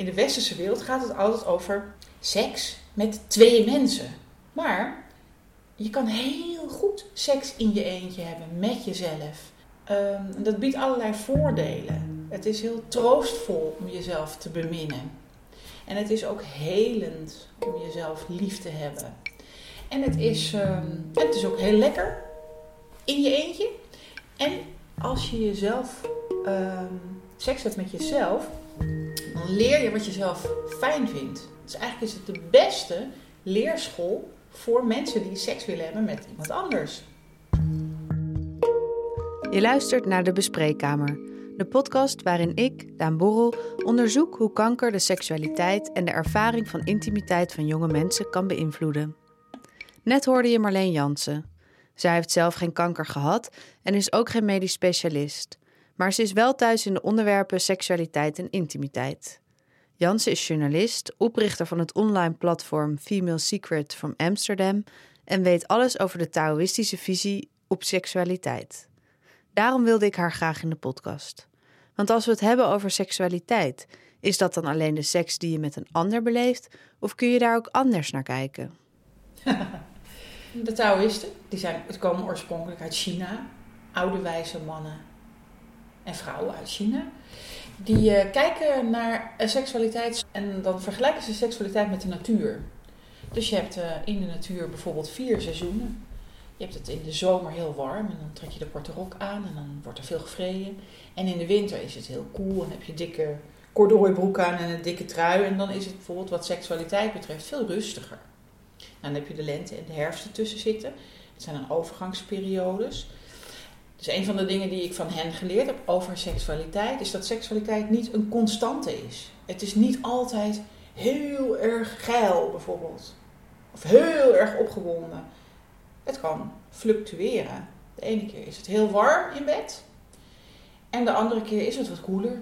in de westerse wereld gaat het altijd over seks met twee mensen. Maar je kan heel goed seks in je eentje hebben met jezelf. Ehm, dat biedt allerlei voordelen. Het is heel troostvol om jezelf te beminnen. En het is ook helend om jezelf lief te hebben. En het is, ehm, het is ook heel lekker in je eentje. En als je jezelf ehm, seks hebt met jezelf, dan leer je wat je zelf fijn vindt. Dus eigenlijk is het de beste leerschool voor mensen die seks willen hebben met iemand anders. Je luistert naar de Bespreekkamer, de podcast waarin ik, Daan Borrel, onderzoek hoe kanker de seksualiteit en de ervaring van intimiteit van jonge mensen kan beïnvloeden. Net hoorde je Marleen Jansen. Zij heeft zelf geen kanker gehad en is ook geen medisch specialist. Maar ze is wel thuis in de onderwerpen seksualiteit en intimiteit. Jansen is journalist, oprichter van het online platform Female Secret from Amsterdam en weet alles over de Taoïstische visie op seksualiteit. Daarom wilde ik haar graag in de podcast. Want als we het hebben over seksualiteit, is dat dan alleen de seks die je met een ander beleeft, of kun je daar ook anders naar kijken? De Taoïsten, die zijn, het komen oorspronkelijk uit China, oude wijze mannen en vrouwen uit China. Die uh, kijken naar seksualiteit en dan vergelijken ze seksualiteit met de natuur. Dus je hebt uh, in de natuur bijvoorbeeld vier seizoenen. Je hebt het in de zomer heel warm en dan trek je de korte rok aan en dan wordt er veel gevreden. En in de winter is het heel koel en heb je dikke corduroybroek aan en een dikke trui. En dan is het bijvoorbeeld wat seksualiteit betreft veel rustiger. dan heb je de lente en de herfst ertussen zitten. Het zijn dan overgangsperiodes. Dus een van de dingen die ik van hen geleerd heb over seksualiteit, is dat seksualiteit niet een constante is. Het is niet altijd heel erg geil bijvoorbeeld. Of heel erg opgewonden. Het kan fluctueren. De ene keer is het heel warm in bed. En de andere keer is het wat koeler.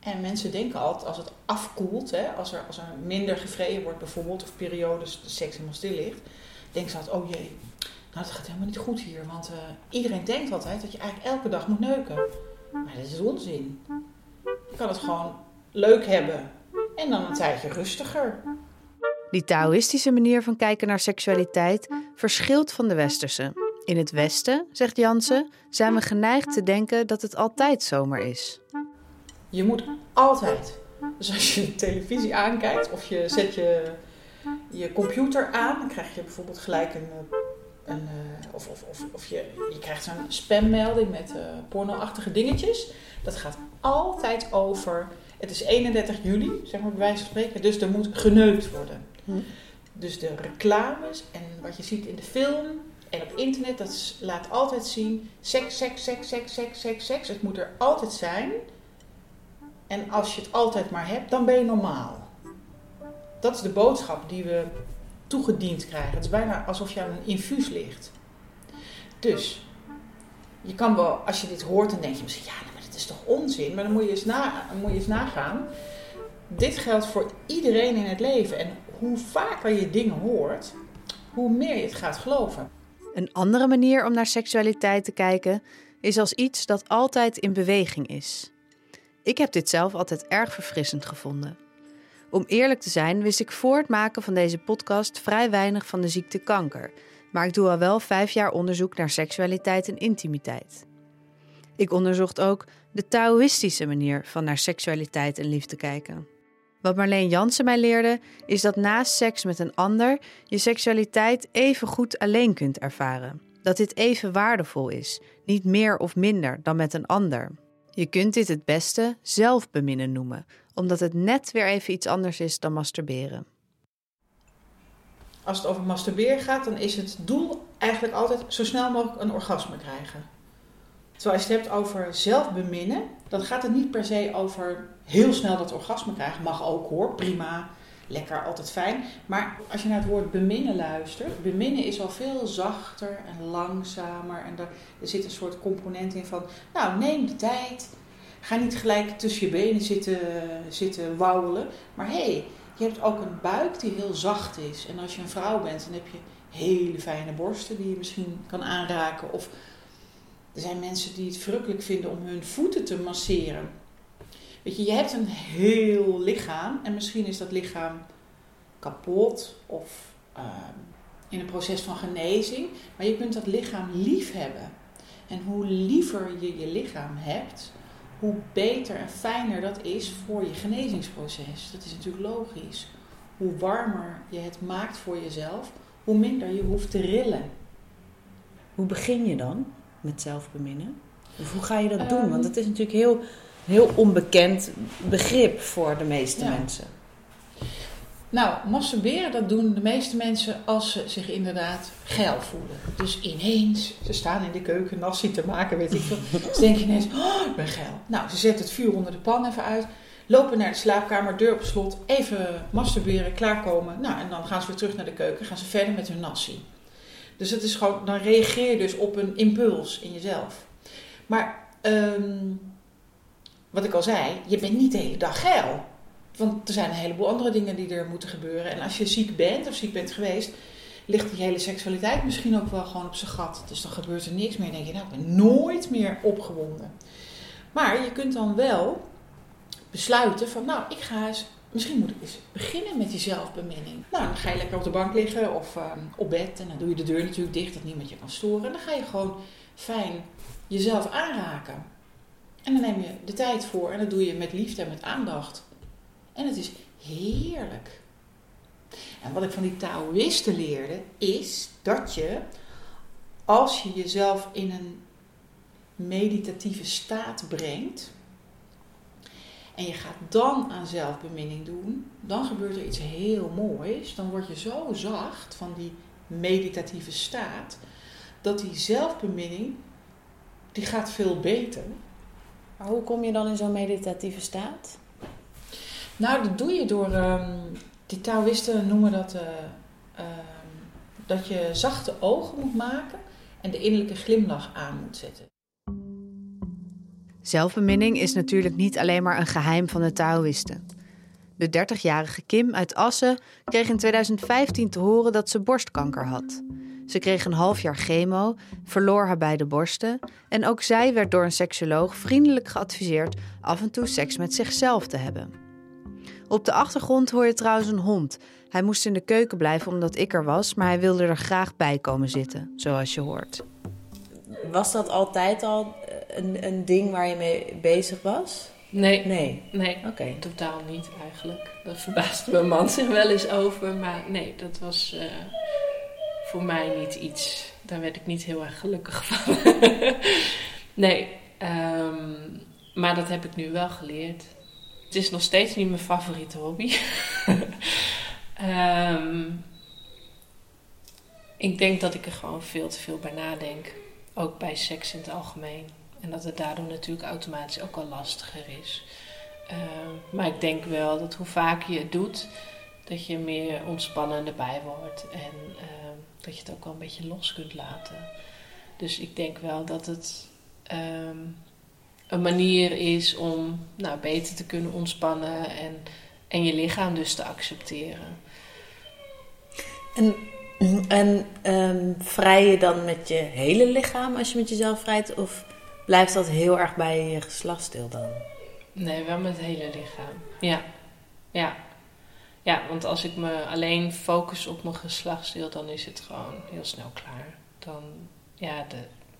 En mensen denken altijd als het afkoelt, hè, als, er, als er minder gevreden wordt bijvoorbeeld, of periodes de seks helemaal stil ligt, denken ze altijd, oh jee, nou dat gaat helemaal niet goed hier. Want uh, iedereen denkt altijd dat je eigenlijk elke dag moet neuken. Maar dat is onzin. Je kan het gewoon leuk hebben en dan een tijdje rustiger. Die Taoïstische manier van kijken naar seksualiteit verschilt van de westerse. In het Westen, zegt Jansen, zijn we geneigd te denken dat het altijd zomer is. Je moet altijd. Dus als je televisie aankijkt of je zet je, je computer aan, dan krijg je bijvoorbeeld gelijk een. Een of, of, of, of je, je krijgt zo'n spammelding met uh, pornoachtige dingetjes. Dat gaat altijd over. Het is 31 juli, zeg maar bij wijze van spreken, dus er moet geneukt worden. Hm. Dus de reclames en wat je ziet in de film en op internet, dat laat altijd zien: seks, seks, seks, seks, seks, seks, seks. Het moet er altijd zijn. En als je het altijd maar hebt, dan ben je normaal. Dat is de boodschap die we toegediend krijgen. Het is bijna alsof je aan een infuus ligt. Dus, je kan wel, als je dit hoort, dan denk je misschien, ja, maar dat is toch onzin? Maar dan moet je eens, na, moet je eens nagaan. Dit geldt voor iedereen in het leven. En hoe vaker je dingen hoort, hoe meer je het gaat geloven. Een andere manier om naar seksualiteit te kijken is als iets dat altijd in beweging is. Ik heb dit zelf altijd erg verfrissend gevonden. Om eerlijk te zijn, wist ik voor het maken van deze podcast vrij weinig van de ziekte kanker. Maar ik doe al wel vijf jaar onderzoek naar seksualiteit en intimiteit. Ik onderzocht ook de Taoïstische manier van naar seksualiteit en liefde kijken. Wat Marleen Jansen mij leerde, is dat naast seks met een ander je seksualiteit even goed alleen kunt ervaren. Dat dit even waardevol is, niet meer of minder dan met een ander. Je kunt dit het beste zelfbeminnen noemen, omdat het net weer even iets anders is dan masturberen. Als het over masturberen gaat, dan is het doel eigenlijk altijd zo snel mogelijk een orgasme krijgen. Terwijl je het hebt over zelfbeminnen, dan gaat het niet per se over heel snel dat orgasme krijgen. Mag ook hoor, prima, lekker, altijd fijn. Maar als je naar het woord beminnen luistert, beminnen is al veel zachter en langzamer. En er zit een soort component in van, nou neem de tijd. Ga niet gelijk tussen je benen zitten, zitten wauwelen. Maar hé, hey, je hebt ook een buik die heel zacht is. En als je een vrouw bent, dan heb je hele fijne borsten die je misschien kan aanraken. Of er zijn mensen die het verrukkelijk vinden om hun voeten te masseren. Weet je, je hebt een heel lichaam en misschien is dat lichaam kapot of ehm, in een proces van genezing. Maar je kunt dat lichaam lief hebben. En hoe liever je je lichaam hebt, hoe beter en fijner dat is voor je genezingsproces. Dat is natuurlijk logisch. Hoe warmer je het maakt voor jezelf, hoe minder je hoeft te rillen. Hoe begin je dan met zelfbeminnen? Of hoe ga je dat doen? Ehm. Want het is natuurlijk heel, heel onbekend begrip voor de meeste Ja. mensen. Nou, masturberen, dat doen de meeste mensen als ze zich inderdaad geil voelen. Dus ineens, ze staan in de keuken nasi te maken, weet ik veel. Dus denk je ineens, oh, ik ben geil. Nou, ze zetten het vuur onder de pan even uit. Lopen naar de slaapkamer, deur op slot, even masturberen, klaarkomen. Nou, en dan gaan ze weer terug naar de keuken, gaan ze verder met hun nasi. Dus het is gewoon, dan reageer je dus op een impuls in jezelf. Maar, ehm, wat ik al zei, je bent niet de hele dag geil. Want er zijn een heleboel andere dingen die er moeten gebeuren. En als je ziek bent of ziek bent geweest, ligt die hele seksualiteit misschien ook wel gewoon op zijn gat. Dus dan gebeurt er niks meer. Dan denk je, nou, ik ben nooit meer opgewonden. Maar je kunt dan wel besluiten van, nou, ik ga eens, misschien moet ik eens beginnen met die zelfbeminning. Nou, dan ga je lekker op de bank liggen of ehm, op bed. En dan doe je de deur natuurlijk dicht, dat niemand je kan storen. En dan ga je gewoon fijn jezelf aanraken. En dan neem je de tijd voor en dat doe je met liefde en met aandacht. En het is heerlijk. En wat ik van die Taoïsten leerde, is dat je, als je jezelf in een meditatieve staat brengt, en je gaat dan aan zelfbeminning doen, dan gebeurt er iets heel moois. Dan word je zo zacht van die meditatieve staat, dat die zelfbeminning, die gaat veel beter. Maar hoe kom je dan in zo'n meditatieve staat? Nou, dat doe je door, ehm, die Taoïsten noemen dat, eh, ehm, dat je zachte ogen moet maken en de innerlijke glimlach aan moet zetten. Zelfbeminning is natuurlijk niet alleen maar een geheim van de Taoïsten. De 30-jarige Kim uit Assen kreeg in 2015 te horen dat ze borstkanker had. Ze kreeg een half jaar chemo, verloor haar beide borsten en ook zij werd door een seksoloog vriendelijk geadviseerd af en toe seks met zichzelf te hebben. Op de achtergrond hoor je trouwens een hond. Hij moest in de keuken blijven omdat ik er was, maar hij wilde er graag bij komen zitten, zoals je hoort. Was dat altijd al een, een ding waar je mee bezig was? Nee, Nee. nee, Oké. totaal niet eigenlijk. Daar verbaasde mijn man zich wel eens over. Maar nee, dat was eh, voor mij niet iets. Daar werd ik niet heel erg gelukkig van. nee, ehm, maar dat heb ik nu wel geleerd. Het is nog steeds niet mijn favoriete hobby. Ehm, ik denk dat ik er gewoon veel te veel bij nadenk. Ook bij seks in het algemeen. En dat het daardoor natuurlijk automatisch ook al lastiger is. Ehm, maar ik denk wel dat hoe vaker je het doet, dat je meer ontspannen erbij wordt. En ehm, dat je het ook wel een beetje los kunt laten. Dus ik denk wel dat het ehm, een manier is om nou, beter te kunnen ontspannen en, en je lichaam dus te accepteren. En, en ehm, vrij je dan met je hele lichaam als je met jezelf vrijt? Of blijft dat heel erg bij je geslachtsdeel dan? Nee, wel met het hele lichaam. Ja, ja. Ja, want als ik me alleen focus op mijn geslachtsdeel, dan is het gewoon heel snel klaar. Dan, ja, de,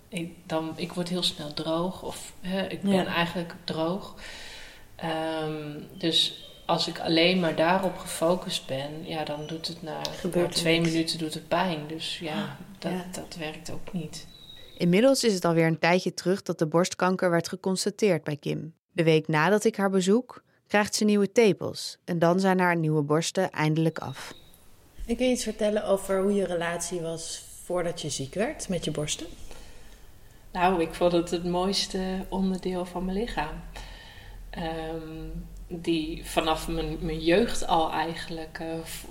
ik, dan, ik word heel snel droog of hè, ik ben Ja. eigenlijk droog. Ehm, dus als ik alleen maar daarop gefocust ben, ja, dan doet het na, Gebeurt na twee niks. minuten doet het pijn. Dus ja, dat, ja. dat werkt ook niet. Inmiddels is het alweer een tijdje terug dat de borstkanker werd geconstateerd bij Kim. De week nadat ik haar bezoek, krijgt ze nieuwe tepels. En dan zijn haar nieuwe borsten eindelijk af. Ik wil iets vertellen over hoe je relatie was voordat je ziek werd met je borsten. Nou, ik vond het het mooiste onderdeel van mijn lichaam. Ehm, die vanaf mijn, mijn jeugd al eigenlijk, eh,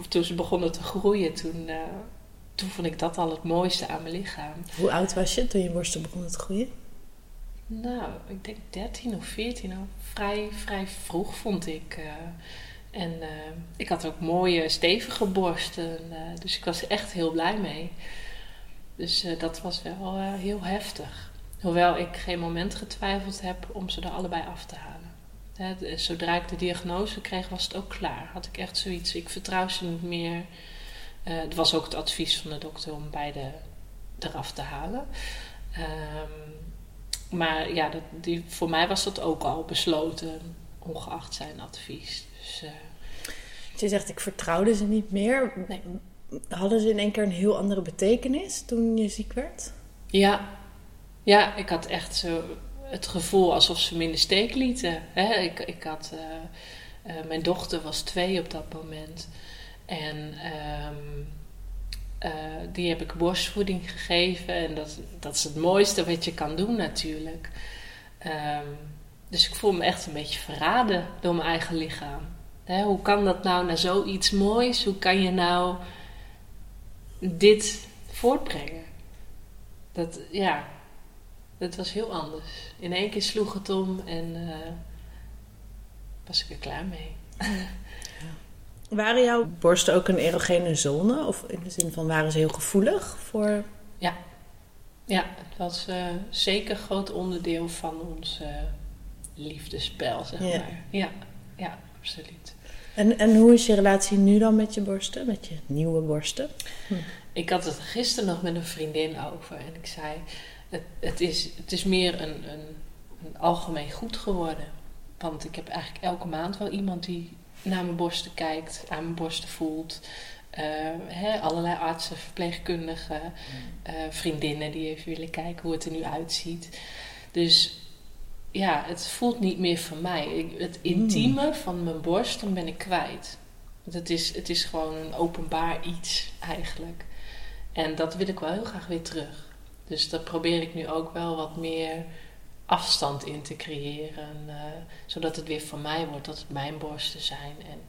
toen ze begonnen te groeien, toen, eh, toen vond ik dat al het mooiste aan mijn lichaam. Hoe oud was je toen je borsten begonnen te groeien? Nou, ik denk 13 of 14 al. Vrij, vrij vroeg vond ik. eh. en ik had ook mooie, stevige borsten. dus ik was er echt heel blij mee. Dus dat was wel heel heftig. Hoewel ik geen moment getwijfeld heb om ze er allebei af te halen. Zodra ik de diagnose kreeg, was het ook klaar. Had ik echt zoiets, ik vertrouw ze niet meer. Uh, het was ook het advies van de dokter om beide eraf te halen. Um, maar ja, dat, die, voor mij was dat ook al besloten, ongeacht zijn advies. Dus, uh, je zegt, ik vertrouwde ze niet meer. Nee. Hadden ze in één keer een heel andere betekenis toen je ziek werd? Ja, ja ik had echt zo het gevoel alsof ze me in de steek lieten. Hè? Ik, ik had, uh, uh, mijn dochter was twee op dat moment. En um, uh, die heb ik borstvoeding gegeven. En dat, dat is het mooiste wat je kan doen natuurlijk. Um, dus ik voel me echt een beetje verraden door mijn eigen lichaam. Hè? Hoe kan dat nou naar zoiets moois? Hoe kan je nou dit voortbrengen? Dat, ja, het was heel anders. In één keer sloeg het om en uh, was ik er klaar mee. Waren jouw borsten ook een erogene zone? Of in de zin van waren ze heel gevoelig voor. Ja, ja het was uh, zeker een groot onderdeel van ons uh, liefdespel, zeg ja. maar. Ja, ja, absoluut. En, en hoe is je relatie nu dan met je borsten, met je nieuwe borsten? Hm. Ik had het gisteren nog met een vriendin over en ik zei het, het, is, het is meer een, een, een, algemeen goed geworden. Want ik heb eigenlijk elke maand wel iemand die naar mijn borsten kijkt, aan mijn borsten voelt. Uh, hè, allerlei artsen, verpleegkundigen, uh, vriendinnen die even willen kijken hoe het er nu uitziet. Dus ja, het voelt niet meer van mij. Ik, het intieme mm. van mijn borst, dan ben ik kwijt. Het is, het is gewoon een openbaar iets eigenlijk. En dat wil ik wel heel graag weer terug. Dus daar probeer ik nu ook wel wat meer afstand in te creëren. Uh, zodat het weer van mij wordt, dat het mijn borsten zijn. En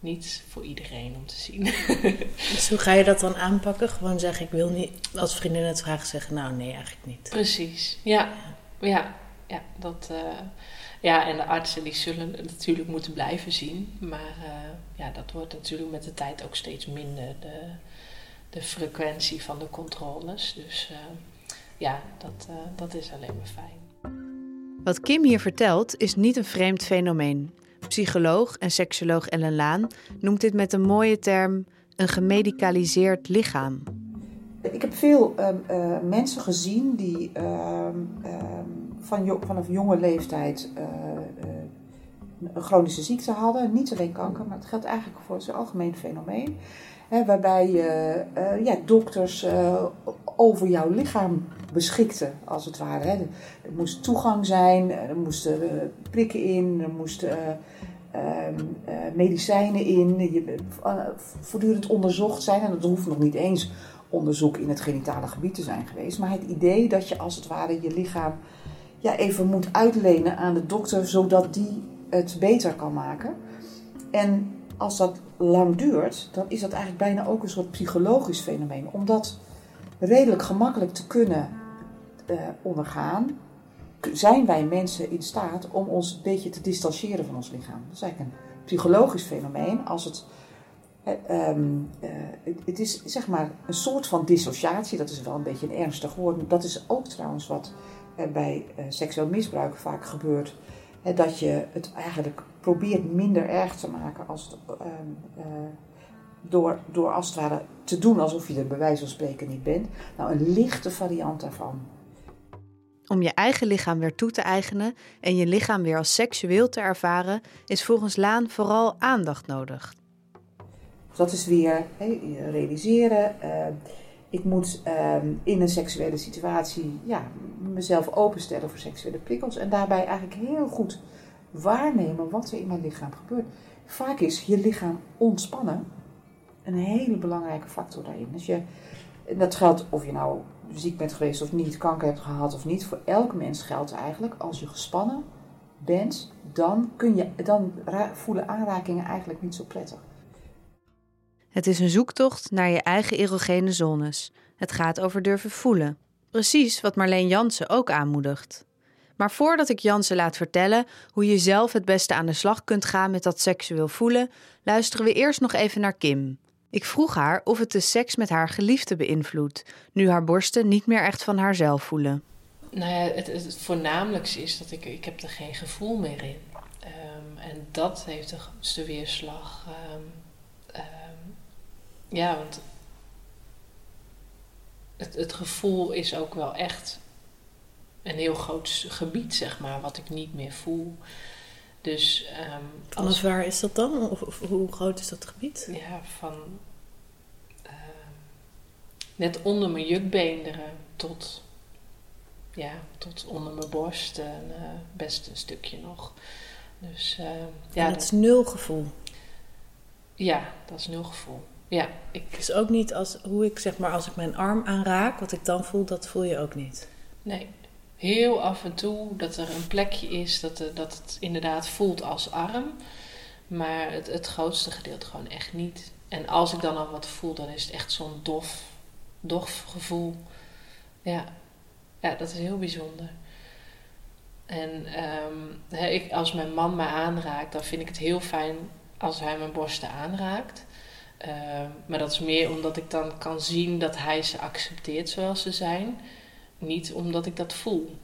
niet voor iedereen om te zien. dus hoe ga je dat dan aanpakken? Gewoon zeggen, ik wil niet, als vriendin het vragen zeggen, nou nee, eigenlijk niet. Precies, ja. Ja, ja, dat, uh, ja en de artsen die zullen natuurlijk moeten blijven zien. Maar uh, ja, dat wordt natuurlijk met de tijd ook steeds minder, de, de frequentie van de controles. Dus ja, dat, uh, dat is alleen maar fijn. Wat Kim hier vertelt is niet een vreemd fenomeen. Psycholoog en seksoloog Ellen Laan noemt dit met een mooie term een gemedicaliseerd lichaam. Ik heb veel uh, uh, mensen gezien die uh, van jo vanaf jonge leeftijd uh, een chronische ziekte hadden. Niet alleen kanker, maar het geldt eigenlijk voor het algemeen fenomeen. Waarbij je ja, dokters over jouw lichaam beschikte, als het ware. Hè. Er moest toegang zijn, er moesten prikken in, er moesten ehm, medicijnen in, je voortdurend onderzocht zijn. En dat hoeft nog niet eens onderzoek in het genitale gebied te zijn geweest. Maar het idee dat je als het ware je lichaam ja, even moet uitlenen aan de dokter, zodat die het beter kan maken. En als dat lang duurt, dan is dat eigenlijk bijna ook een soort psychologisch fenomeen. Om dat redelijk gemakkelijk te kunnen uh, ondergaan, zijn wij mensen in staat om ons een beetje te distancieren van ons lichaam. Dat is eigenlijk een psychologisch fenomeen. Als het, um, uh, het, het, is zeg maar een soort van dissociatie, dat is wel een beetje een ernstig woord. Dat is ook trouwens wat bij seksueel misbruik vaak gebeurt dat je het eigenlijk probeert minder erg te maken als het, uh, uh, door, door als het ware te doen alsof je er bij wijze van spreken niet bent. Nou, een lichte variant daarvan. Om je eigen lichaam weer toe te eigenen en je lichaam weer als seksueel te ervaren, is volgens Laan vooral aandacht nodig. Dat is weer realiseren. Uh, ik moet ehm, in een seksuele situatie ja, mezelf openstellen voor seksuele prikkels. En daarbij eigenlijk heel goed waarnemen wat er in mijn lichaam gebeurt. Vaak is je lichaam ontspannen een hele belangrijke factor daarin. Dus je, dat geldt of je nou ziek bent geweest of niet, kanker hebt gehad of niet. Voor elk mens geldt eigenlijk, als je gespannen bent, dan, kun je, dan voelen aanrakingen eigenlijk niet zo prettig. Het is een zoektocht naar je eigen erogene zones. Het gaat over durven voelen. Precies wat Marleen Jansen ook aanmoedigt. Maar voordat ik Jansen laat vertellen hoe je zelf het beste aan de slag kunt gaan met dat seksueel voelen, luisteren we eerst nog even naar Kim. Ik vroeg haar of het de seks met haar geliefde beïnvloedt, nu haar borsten niet meer echt van haarzelf voelen. Nou ja, het, het voornamelijkste is dat ik, ik heb er geen gevoel meer in. Ehm, en dat heeft de grootste weerslag. Ehm, ja, want het, het gevoel is ook wel echt een heel groot gebied, zeg maar, wat ik niet meer voel. Dus, um, Vanaf waar is dat dan? Of, of, hoe groot is dat gebied? Ja, van net onder mijn jukbeenderen tot, ja, tot onder mijn borst. En, uh, best een stukje nog. Dus, uh, ja, dat, dat is nul gevoel. Ja, dat is nul gevoel. Ja, ik... Dus ook niet als hoe ik zeg maar als ik mijn arm aanraak, wat ik dan voel, dat voel je ook niet. Nee, heel af en toe dat er een plekje is dat, er, dat het inderdaad voelt als arm. Maar het, het grootste gedeelte gewoon echt niet. En als ik dan al wat voel, dan is het echt zo'n dof, dof gevoel. Ja. ja, dat is heel bijzonder. En um, ik, als mijn man me aanraakt, dan vind ik het heel fijn als hij mijn borsten aanraakt. Uh, maar dat is meer omdat ik dan kan zien dat hij ze accepteert zoals ze zijn. Niet omdat ik dat voel.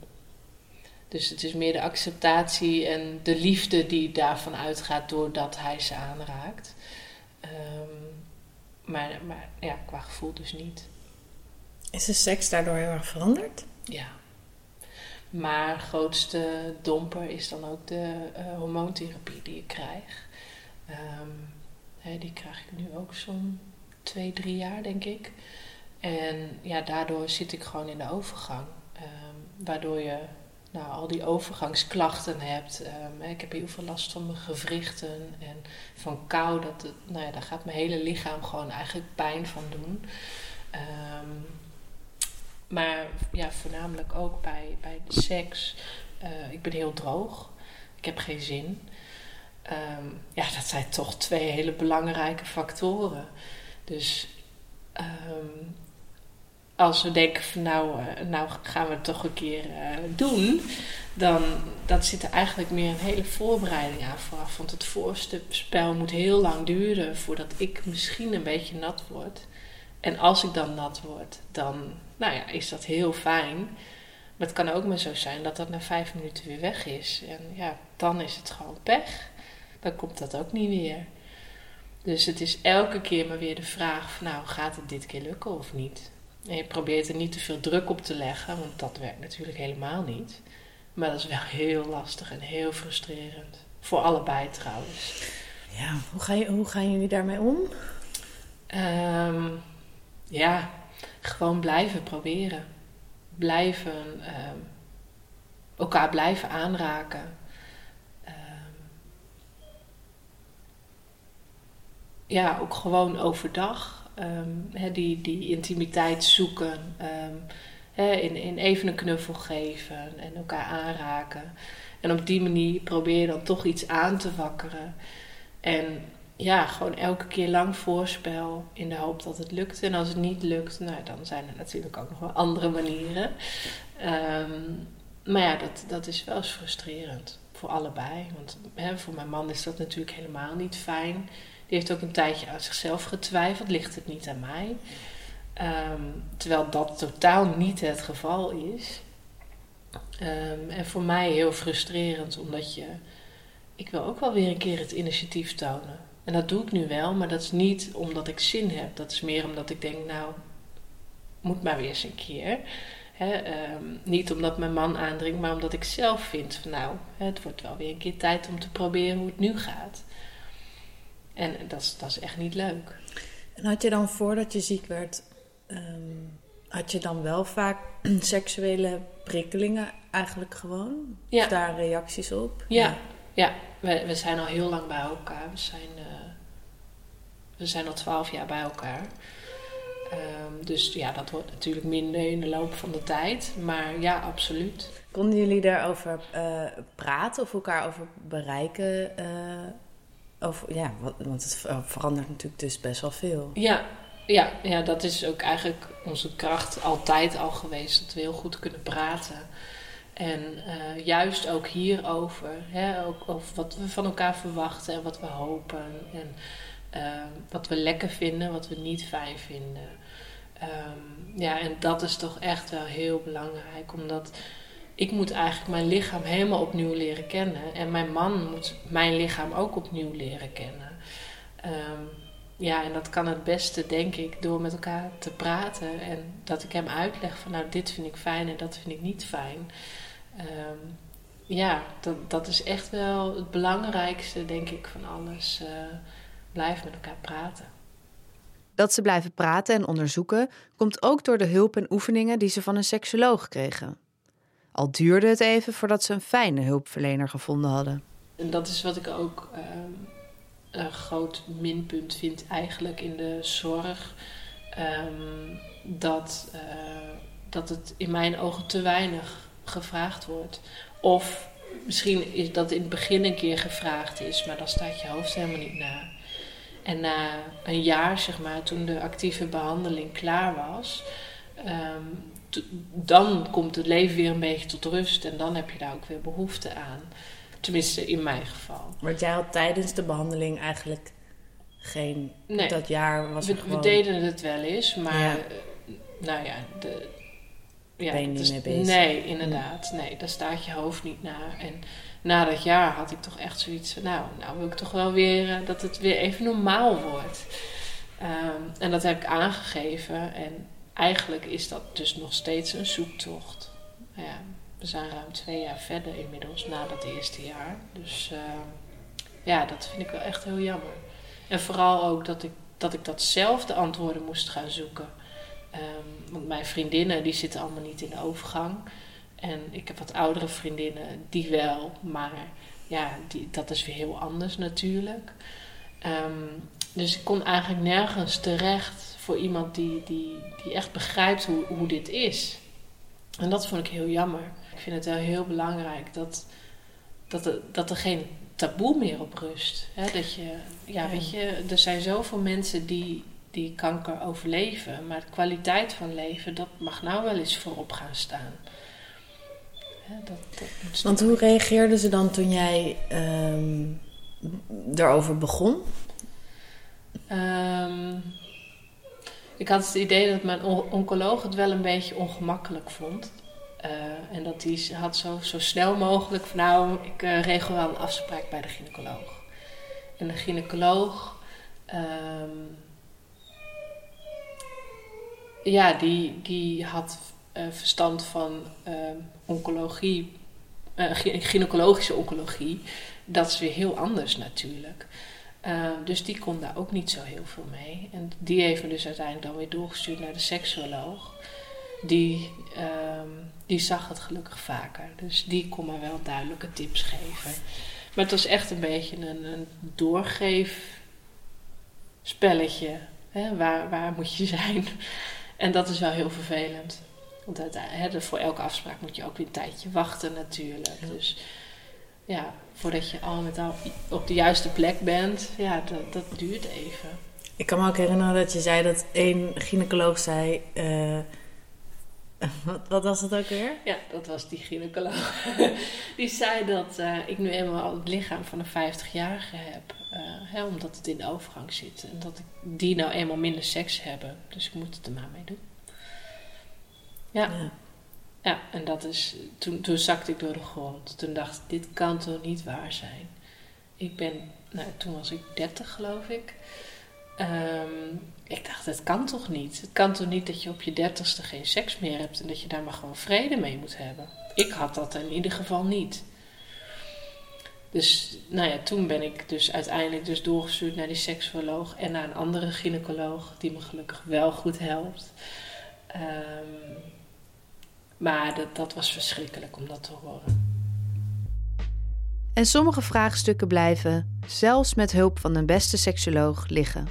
Dus het is meer de acceptatie en de liefde die daarvan uitgaat doordat hij ze aanraakt. Um, maar, maar ja, qua gevoel dus niet. Is de seks daardoor heel erg veranderd? Ja. Maar grootste domper is dan ook de uh, hormoontherapie die ik krijg. Um, die krijg ik nu ook zo'n twee, drie jaar, denk ik. En ja, daardoor zit ik gewoon in de overgang. Um, waardoor je nou, al die overgangsklachten hebt. Um, ik heb heel veel last van mijn gewrichten en van kou. Dat nou ja, daar gaat mijn hele lichaam gewoon eigenlijk pijn van doen. Um, maar ja, voornamelijk ook bij, bij de seks. Uh, ik ben heel droog. Ik heb geen zin. Um, ja, dat zijn toch twee hele belangrijke factoren. Dus um, als we denken van nou, uh, nou gaan we het toch een keer uh, doen, dan dat zit er eigenlijk meer een hele voorbereiding aan vooraf. Want het voorspel moet heel lang duren voordat ik misschien een beetje nat word. En als ik dan nat word, dan nou ja, is dat heel fijn. Maar het kan ook maar zo zijn dat dat na vijf minuten weer weg is. En ja, dan is het gewoon pech. Dan komt dat ook niet weer. Dus het is elke keer maar weer de vraag van nou, gaat het dit keer lukken of niet? En je probeert er niet te veel druk op te leggen, want dat werkt natuurlijk helemaal niet. Maar dat is wel heel lastig en heel frustrerend. Voor allebei trouwens. Ja, hoe, ga je, hoe gaan jullie daarmee om? Um, ja, gewoon blijven proberen. Blijven um, elkaar blijven aanraken. Ja, ook gewoon overdag. He, die, die intimiteit zoeken. He, in, in even een knuffel geven en elkaar aanraken. En op die manier probeer je dan toch iets aan te wakkeren. En ja, gewoon elke keer lang voorspel in de hoop dat het lukt. En als het niet lukt, nou, dan zijn er natuurlijk ook nog wel andere manieren. Um, maar ja, dat, dat is wel eens frustrerend voor allebei. Want voor mijn man is dat natuurlijk helemaal niet fijn. Die heeft ook een tijdje aan zichzelf getwijfeld. Ligt het niet aan mij? Um, terwijl dat totaal niet het geval is. Um, en voor mij heel frustrerend, omdat je. Ik wil ook wel weer een keer het initiatief tonen. En dat doe ik nu wel, maar dat is niet omdat ik zin heb. Dat is meer omdat ik denk, nou, moet maar weer eens een keer. um, niet omdat mijn man aandringt, maar omdat ik zelf vind van nou, het wordt wel weer een keer tijd om te proberen hoe het nu gaat. En dat is, dat is echt niet leuk. En had je dan voordat je ziek werd, um, had je dan wel vaak seksuele prikkelingen eigenlijk gewoon? Ja. Of daar reacties op? Ja, ja. ja. We, we zijn al heel lang bij elkaar. We zijn, uh, we zijn al twaalf jaar bij elkaar. Um, dus ja, dat wordt natuurlijk minder in de loop van de tijd. Maar ja, absoluut. Konden jullie daarover uh, praten of elkaar over bereiken? Uh, over, ja, want het verandert natuurlijk dus best wel veel. Ja, ja, ja, dat is ook eigenlijk onze kracht altijd al geweest. Dat we heel goed kunnen praten. En uh, juist ook hierover, hè, ook over wat we van elkaar verwachten en wat we hopen. En uh, wat we lekker vinden, wat we niet fijn vinden. Um, ja, en dat is toch echt wel heel belangrijk, omdat ik moet eigenlijk mijn lichaam helemaal opnieuw leren kennen. En mijn man moet mijn lichaam ook opnieuw leren kennen. Ehm, ja, en dat kan het beste, denk ik, door met elkaar te praten. En dat ik hem uitleg van, nou, dit vind ik fijn en dat vind ik niet fijn. Ehm, ja, dat, dat is echt wel het belangrijkste, denk ik, van alles. Uh, blijf met elkaar praten. Dat ze blijven praten en onderzoeken komt ook door de hulp en oefeningen die ze van een seksoloog kregen. Al duurde het even voordat ze een fijne hulpverlener gevonden hadden. En dat is wat ik ook ehm, een groot minpunt vind eigenlijk in de zorg. Ehm, dat, uh, dat het in mijn ogen te weinig gevraagd wordt. Of misschien is dat in het begin een keer gevraagd is, maar dan staat je hoofd helemaal niet na. En na een jaar, zeg maar, toen de actieve behandeling klaar was, ehm, dan komt het leven weer een beetje tot rust en dan heb je daar ook weer behoefte aan. Tenminste, in mijn geval. Maar jij had tijdens de behandeling eigenlijk geen. Nee, dat jaar was we, gewoon... we deden het wel eens, maar. Eh, nou ja, de, ja, ben je niet mee bezig? Nee, inderdaad. Nee, daar staat je hoofd niet naar. En na dat jaar had ik toch echt zoiets van... Nou, nou wil ik toch wel weer uh, dat het weer even normaal wordt. Um, en dat heb ik aangegeven. En eigenlijk is dat dus nog steeds een zoektocht. Ja, we zijn ruim twee jaar verder inmiddels na dat eerste jaar. Dus uh, ja, dat vind ik wel echt heel jammer. En vooral ook dat ik dat, ik zelf de antwoorden moest gaan zoeken. Um, want mijn vriendinnen die zitten allemaal niet in de overgang. En ik heb wat oudere vriendinnen die wel, maar ja, die, dat is weer heel anders natuurlijk. Um, dus ik kon eigenlijk nergens terecht voor iemand die, die, die echt begrijpt hoe, hoe dit is. En dat vond ik heel jammer. Ik vind het wel heel belangrijk dat, dat, er, dat er geen taboe meer op rust. dat je, ja, weet je, er zijn zoveel mensen die, die kanker overleven, maar de kwaliteit van leven, dat mag nou wel eens voorop gaan staan. dat, dat Want hoe reageerden ze dan toen jij um, erover begon? Um, ik had het idee dat mijn oncoloog het wel een beetje ongemakkelijk vond. Uh, en dat hij had zo, zo snel mogelijk van nou, ik uh, regel wel een afspraak bij de gynaecoloog. En de gynaecoloog, um, ja, die, die had uh, verstand van oncologie, gynaecologische oncologie. Dat is weer heel anders natuurlijk. Uh, dus die kon daar ook niet zo heel veel mee. En die heeft me dus uiteindelijk dan weer doorgestuurd naar de seksuoloog. Die, um, die zag het gelukkig vaker. Dus die kon me wel duidelijke tips geven. Maar het was echt een beetje een, een doorgeefspelletje. Hè? Waar, waar moet je zijn? En dat is wel heel vervelend. Want hè, voor elke afspraak moet je ook weer een tijdje wachten natuurlijk. Dus ja, voordat je al met al op de juiste plek bent, ja, dat, dat duurt even. Ik kan me ook herinneren dat je zei dat één gynaecoloog zei. Uh, wat, wat, was dat ook weer? Ja, dat was die gynaecoloog. die zei dat uh, ik nu eenmaal het lichaam van een 50-jarige heb. Uh, hè, omdat het in de overgang zit. En dat ik die nou eenmaal minder seks hebben. Dus ik moet het er maar mee doen. ja. ja. Ja, en dat is, toen, toen zakte ik door de grond. Toen dacht ik, dit kan toch niet waar zijn. Ik ben, nou toen was ik 30 geloof ik. Um, ik dacht, het kan toch niet? Het kan toch niet dat je op je dertigste geen seks meer hebt en dat je daar maar gewoon vrede mee moet hebben? Ik had dat in ieder geval niet. Dus nou ja, toen ben ik dus uiteindelijk dus doorgestuurd naar die seksuoloog en naar een andere gynaecoloog die me gelukkig wel goed helpt. Um, maar dat, dat was verschrikkelijk om dat te horen. En sommige vraagstukken blijven, zelfs met hulp van een beste seksoloog, liggen.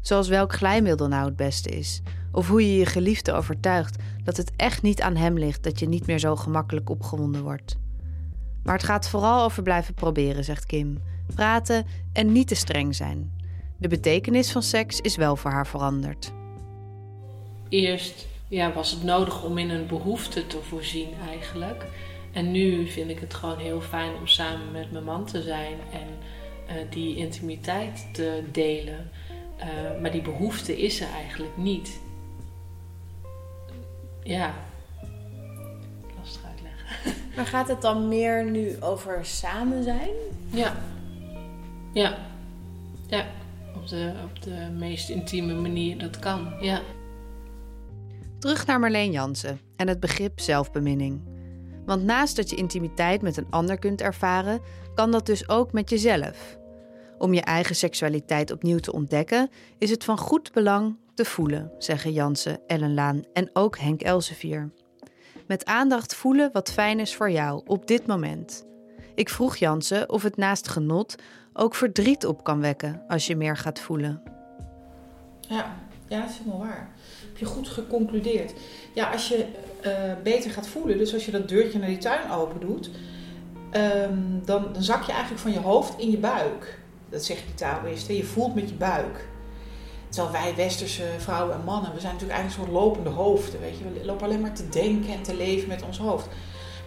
Zoals welk glijmiddel nou het beste is. Of hoe je je geliefde overtuigt dat het echt niet aan hem ligt dat je niet meer zo gemakkelijk opgewonden wordt. Maar het gaat vooral over blijven proberen, zegt Kim. Praten en niet te streng zijn. De betekenis van seks is wel voor haar veranderd. Eerst ja, was het nodig om in een behoefte te voorzien eigenlijk. En nu vind ik het gewoon heel fijn om samen met mijn man te zijn en uh, die intimiteit te delen. Uh, maar die behoefte is er eigenlijk niet. Ja, lastig uitleggen. Maar gaat het dan meer nu over samen zijn? Ja. Ja. Ja. Op de, op de meest intieme manier dat kan. Ja. Terug naar Marleen Jansen en het begrip zelfbeminning. Want naast dat je intimiteit met een ander kunt ervaren, kan dat dus ook met jezelf. Om je eigen seksualiteit opnieuw te ontdekken, is het van goed belang te voelen, zeggen Jansen, Ellen Laan en ook Henk Elsevier. Met aandacht voelen wat fijn is voor jou op dit moment. Ik vroeg Jansen of het naast genot ook verdriet op kan wekken als je meer gaat voelen. Ja, ja dat is helemaal waar. Je goed geconcludeerd. Ja, als je eh, beter gaat voelen, dus als je dat deurtje naar die tuin open doet, ehm, dan, dan zak je eigenlijk van je hoofd in je buik. Dat zeggen die Taoïsten. Je voelt met je buik. Terwijl wij westerse vrouwen en mannen, we zijn natuurlijk eigenlijk een soort lopende hoofden. Weet je? We lopen alleen maar te denken en te leven met ons hoofd.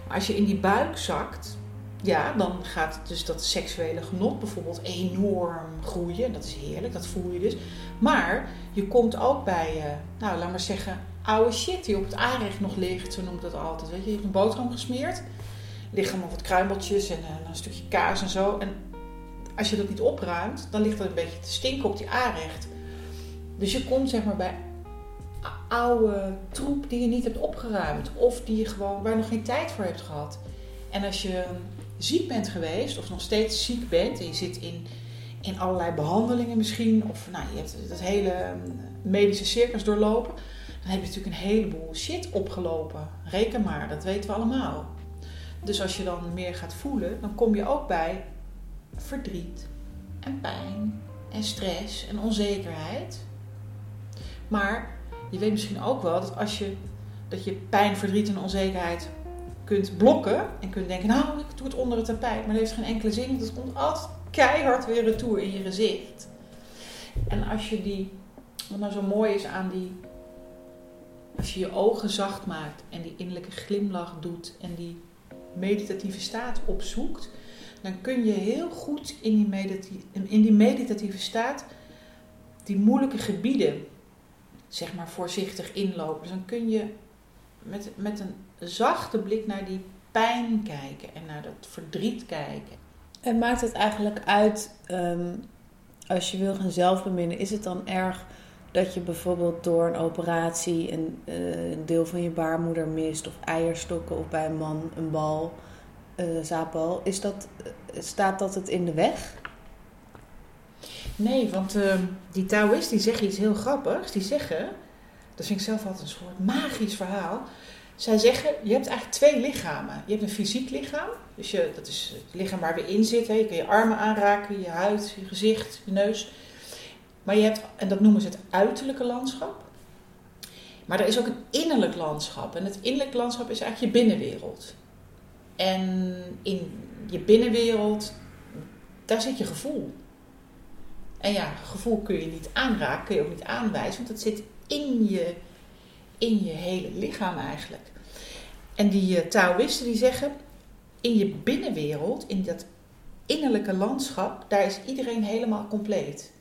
Maar als je in die buik zakt, ja, dan gaat dus dat seksuele genot bijvoorbeeld enorm groeien. Dat is heerlijk, dat voel je dus. Maar je komt ook bij, uh, nou laat maar zeggen, oude shit die op het aanrecht nog ligt. Zo noemt dat altijd. Weet je, je hebt een boterham gesmeerd. Liggen allemaal wat kruimeltjes en uh, een stukje kaas en zo. En als je dat niet opruimt, dan ligt dat een beetje te stinken op die aanrecht. Dus je komt zeg maar bij oude troep die je niet hebt opgeruimd. Of die je gewoon, waar je nog geen tijd voor hebt gehad. En als je ziek bent geweest, of nog steeds ziek bent, en je zit in, in allerlei behandelingen misschien, of nou, je hebt dat hele mm, medische circus doorlopen, dan heb je natuurlijk een heleboel shit opgelopen. Reken maar, dat weten we allemaal. Dus als je dan meer gaat voelen, dan kom je ook bij verdriet en pijn en stress en onzekerheid. Maar je weet misschien ook wel dat als je dat je pijn, verdriet en onzekerheid kunt blokken en kunt denken, nou, ik doe het onder het tapijt, maar dat heeft geen enkele zin. Dat komt altijd keihard weer retour in je gezicht. En als je die, wat nou zo mooi is aan die, als je je ogen zacht maakt en die innerlijke glimlach doet en die meditatieve staat opzoekt, dan kun je heel goed in die, meditatieve, in die meditatieve staat die moeilijke gebieden, zeg maar, voorzichtig inlopen. Dus dan kun je met, met een zachte blik naar die pijn kijken en naar dat verdriet kijken. En maakt het eigenlijk uit, ehm, als je wil gaan zelfbeminnen, is het dan erg dat je bijvoorbeeld door een operatie een, uh, een deel van je baarmoeder mist, of eierstokken, of bij een man een bal, uh, zaadbal? Is dat, uh, staat dat het in de weg? Nee, want ehm, die Taoïsten die zeggen iets heel grappigs. Die zeggen, dat vind ik zelf altijd een soort magisch verhaal. Zij zeggen, je hebt eigenlijk twee lichamen. Je hebt een fysiek lichaam, dus je, dat is het lichaam waar we in zitten. Je kan je armen aanraken, je huid, je gezicht, je neus. Maar je hebt, en dat noemen ze het uiterlijke landschap. Maar er is ook een innerlijk landschap. En het innerlijk landschap is eigenlijk je binnenwereld. En in je binnenwereld, daar zit je gevoel. En ja, gevoel kun je niet aanraken, kun je ook niet aanwijzen, want het zit in je in je hele lichaam eigenlijk. En die uh, Taoïsten die zeggen, in je binnenwereld, in dat innerlijke landschap, daar is iedereen helemaal compleet.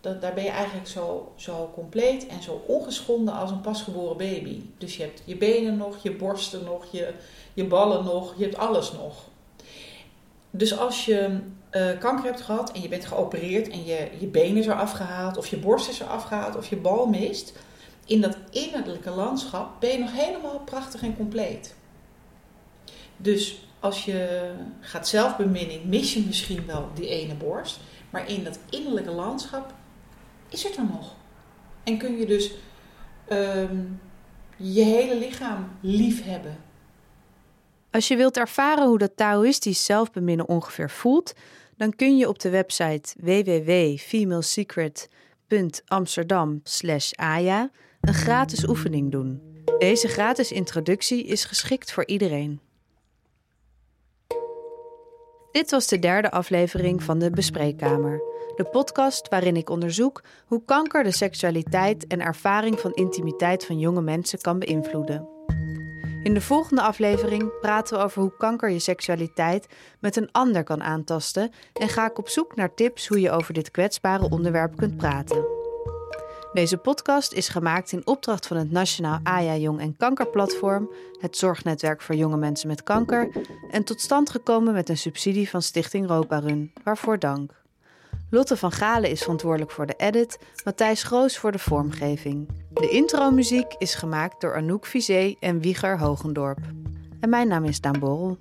Dat, daar ben je eigenlijk zo, zo compleet en zo ongeschonden als een pasgeboren baby. Dus je hebt je benen nog, je borsten nog, je, je ballen nog, je hebt alles nog. Dus als je uh, kanker hebt gehad en je bent geopereerd en je, je benen is er afgehaald, of je borst is er afgehaald, of je bal mist, in dat innerlijke landschap ben je nog helemaal prachtig en compleet. Dus als je gaat zelfbeminning, mis je misschien wel die ene borst. Maar in dat innerlijke landschap is het er nog. En kun je dus um, je hele lichaam lief hebben. Als je wilt ervaren hoe dat Taoïstisch zelfbeminnen ongeveer voelt, dan kun je op de website www.femalesecret.amsterdam/aya een gratis oefening doen. Deze gratis introductie is geschikt voor iedereen. Dit was de derde aflevering van de Bespreekkamer, de podcast waarin ik onderzoek hoe kanker de seksualiteit en ervaring van intimiteit van jonge mensen kan beïnvloeden. In de volgende aflevering praten we over hoe kanker je seksualiteit met een ander kan aantasten en ga ik op zoek naar tips hoe je over dit kwetsbare onderwerp kunt praten. Deze podcast is gemaakt in opdracht van het Nationaal AJA Jong en Kankerplatform, het zorgnetwerk voor jonge mensen met kanker, en tot stand gekomen met een subsidie van Stichting Roparun. Waarvoor dank. Lotte van Galen is verantwoordelijk voor de edit, Matthijs Groos voor de vormgeving. De intromuziek is gemaakt door Anouk Vizé en Wieger Hogendorp. En mijn naam is Daan Borrel.